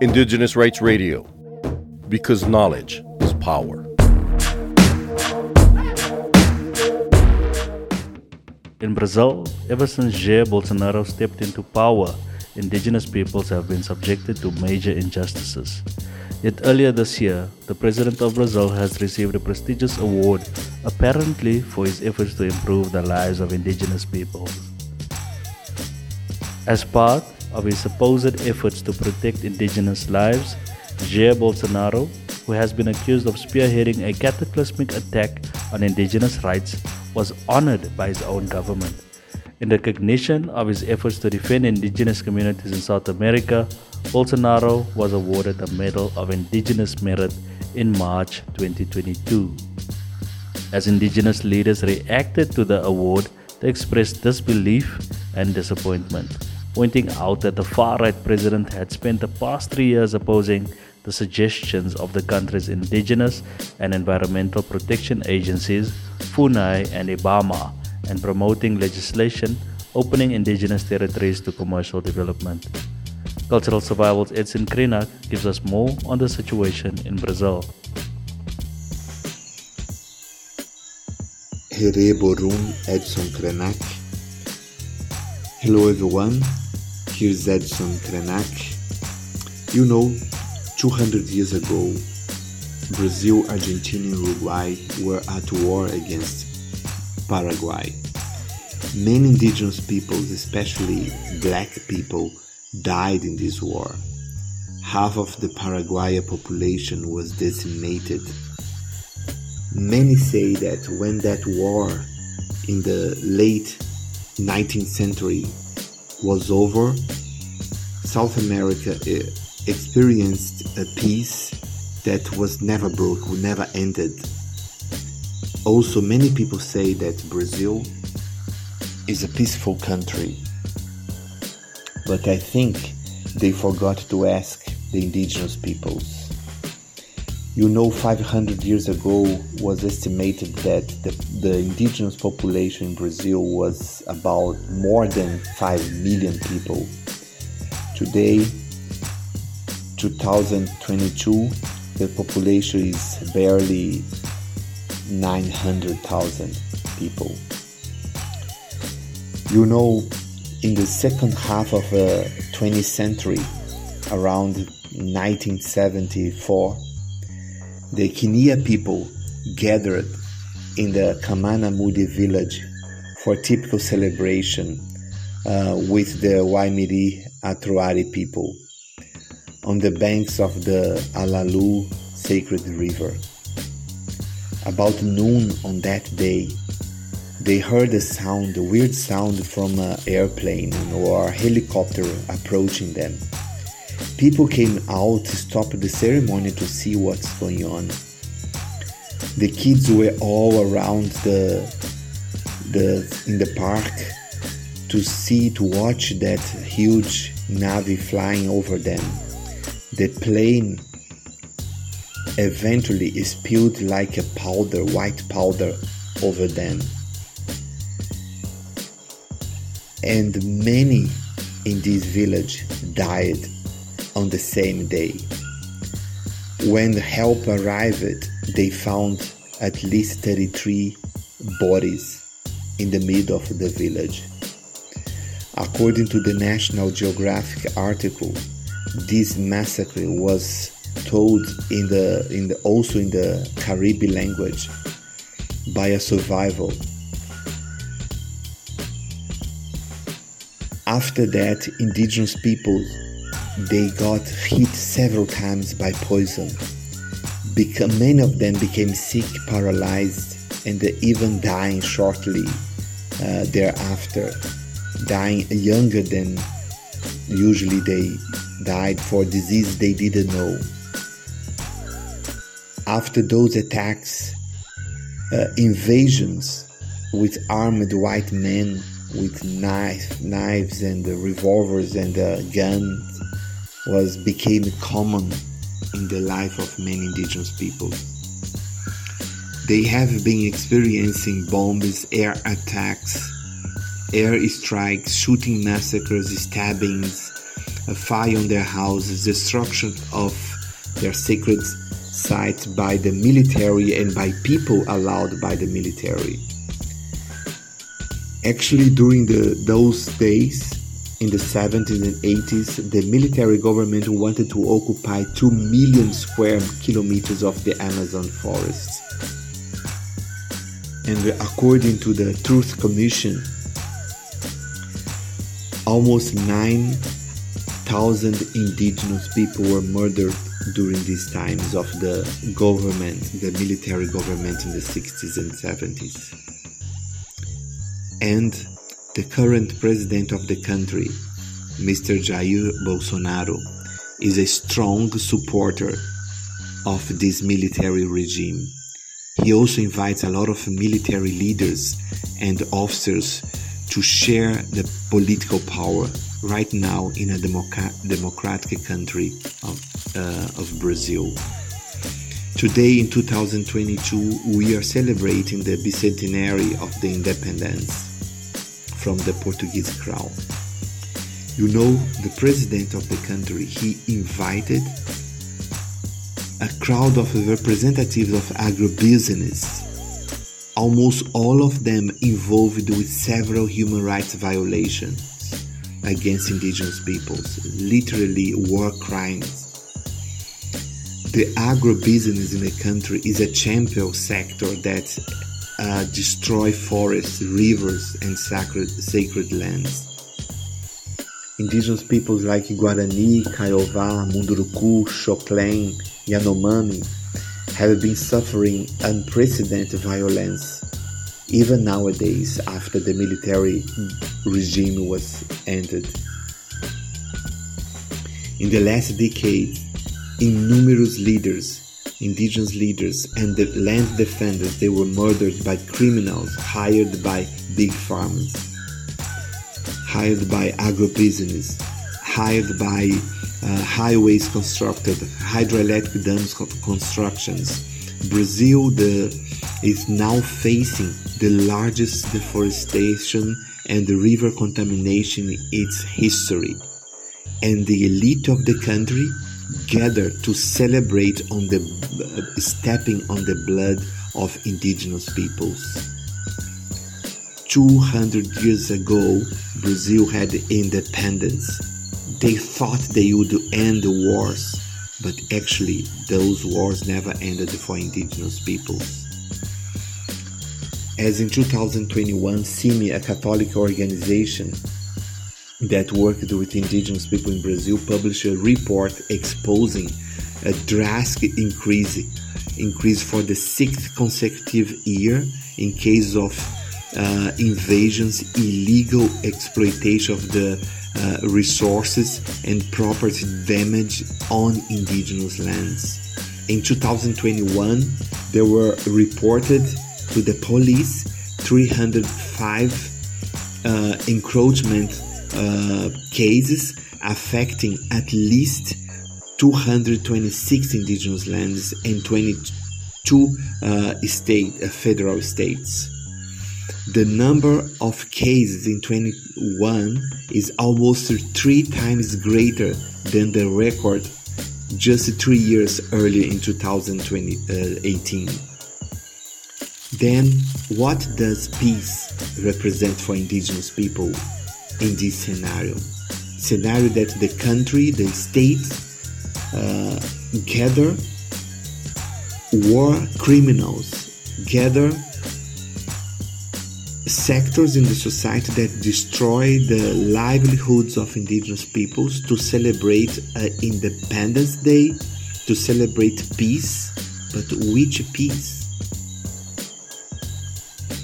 Indigenous Rights Radio, because knowledge is power. In Brazil, ever since Jair Bolsonaro stepped into power, indigenous peoples have been subjected to major injustices. Yet earlier this year, the President of Brazil has received a prestigious award, apparently for his efforts to improve the lives of indigenous peoples. As part of his supposed efforts to protect indigenous lives, Jair Bolsonaro, who has been accused of spearheading a cataclysmic attack on indigenous rights, was honored by his own government. In recognition of his efforts to defend indigenous communities in South America, Bolsonaro was awarded the Medal of Indigenous Merit in March 2022. As indigenous leaders reacted to the award, they expressed disbelief and disappointment pointing out that the far right president had spent the past three years opposing the suggestions of the country's indigenous and environmental protection agencies, FUNAI and IBAMA, and promoting legislation opening indigenous territories to commercial development. Cultural Survival's Edson Krenak gives us more on the situation in Brazil. Edson Krenak. Hello everyone, Here's Edson Krenak. You know, 200 years ago, Brazil, Argentina, and Uruguay were at war against Paraguay. Many indigenous peoples, especially black people, died in this war. Half of the Paraguayan population was decimated. Many say that when that war in the late 19th century was over, South America eh, experienced a peace that was never broke, never ended. Also, many people say that Brazil is a peaceful country, but I think they forgot to ask the indigenous peoples. You know, 500 years ago was estimated that the, the indigenous population in Brazil was about more than 5 million people. Today, 2022, the population is barely 900,000 people. You know, in the second half of uh, the 20th century, around 1974, the Kinia people gathered in the Kamanamudi village for a typical celebration uh, with the Waimiri Atroari people on the banks of the Alalaú sacred river. About noon on that day, they heard a sound, a weird sound from an airplane or helicopter approaching them. People came out to stop the ceremony to see what's going on. The kids were all around the the in the park to see to watch that huge navy flying over them. The plane eventually spilled like a powder, white powder over them. And many in this village died on the same day. When the help arrived, they found at least 33 bodies in the middle of the village. According to the National Geographic article, this massacre was told in the, in the also in the Cariban language by a survivor. After that, indigenous peoples they got hit several times by poison. Beca- many of them became sick, paralyzed, and even dying shortly uh, thereafter, dying younger than usually they died for disease they didn't know. After those attacks, uh, invasions with armed white men with knife, knives and uh, revolvers and uh, guns was became common in the life of many indigenous people. They have been experiencing bombs, air attacks, air strikes, shooting massacres, stabbings, a fire on their houses, destruction of their sacred sites by the military and by people allowed by the military. Actually, during the, those days, in the 70s and 80s, the military government wanted to occupy 2 million square kilometers of the Amazon forest. And according to the Truth Commission, almost 9,000 indigenous people were murdered during these times of the government, the military government in the 60s and 70s. And the current president of the country, Mr. Jair Bolsonaro, is a strong supporter of this military regime. He also invites a lot of military leaders and officers to share the political power right now in a democra- democratic country of, uh, of Brazil. Today, in 2022, we are celebrating the bicentenary of the independence from the Portuguese crown. You know, the president of the country, he invited a crowd of representatives of agribusiness, almost all of them involved with several human rights violations against indigenous peoples, literally war crimes. The agribusiness in the country is a champion sector that uh, destroy forests, rivers, and sacred, sacred lands. Indigenous peoples like Guarani, Kaiowá, Munduruku, Xokleng, Yanomami have been suffering unprecedented violence even nowadays after the military regime was ended. In the last decade, innumerous leaders indigenous leaders and the land defenders they were murdered by criminals hired by big farmers hired by agribusiness hired by uh, highways constructed hydroelectric dams constructions. Brazil the, is now facing the largest deforestation and the river contamination in its history. And the elite of the country gather to celebrate on the uh, stepping on the blood of indigenous peoples. 200 years ago, Brazil had independence. They thought they would end the wars, but actually, those wars never ended for indigenous peoples. As in 2021, CIMI, a Catholic organization, that worked with indigenous people in Brazil published a report exposing a drastic increase increase for the sixth consecutive year in case of uh, invasions, illegal exploitation of the uh, resources and property damage on indigenous lands. In 2021, there were reported to the police 305 uh, uh, cases affecting at least 226 indigenous lands and 22 uh, state uh, federal states. The number of cases in 21 is almost three times greater than the record just three years earlier in 2018. Then, what does peace represent for indigenous people in this scenario. Scenario that the country, the states uh, gather war criminals, gather sectors in the society that destroy the livelihoods of indigenous peoples to celebrate uh, Independence Day, to celebrate peace, but which peace?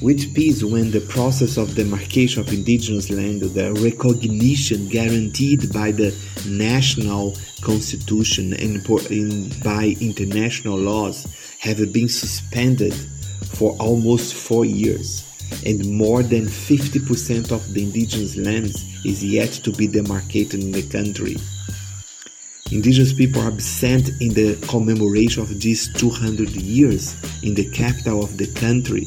Which peace when the process of demarcation of indigenous land, the recognition guaranteed by the national constitution and by international laws have been suspended for almost four years, and more than 50% of the indigenous lands is yet to be demarcated in the country. Indigenous people are absent in the commemoration of these 200 years in the capital of the country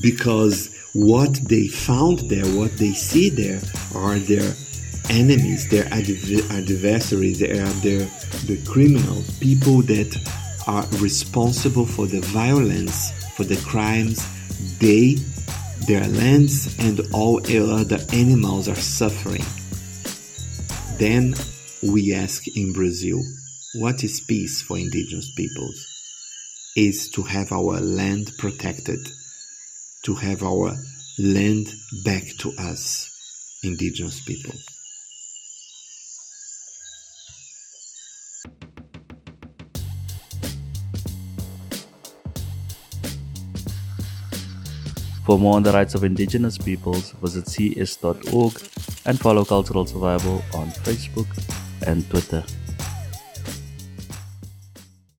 because what they found there, what they see there, are their enemies, their adv- adversaries, they are their the criminals, people that are responsible for the violence, for the crimes they, their lands, and all other animals are suffering. Then we ask in Brazil, what is peace for indigenous peoples? Is to have our land protected, to have our land back to us, indigenous people. For more on the rights of indigenous peoples, visit cs.org and follow Cultural Survival on Facebook and Twitter.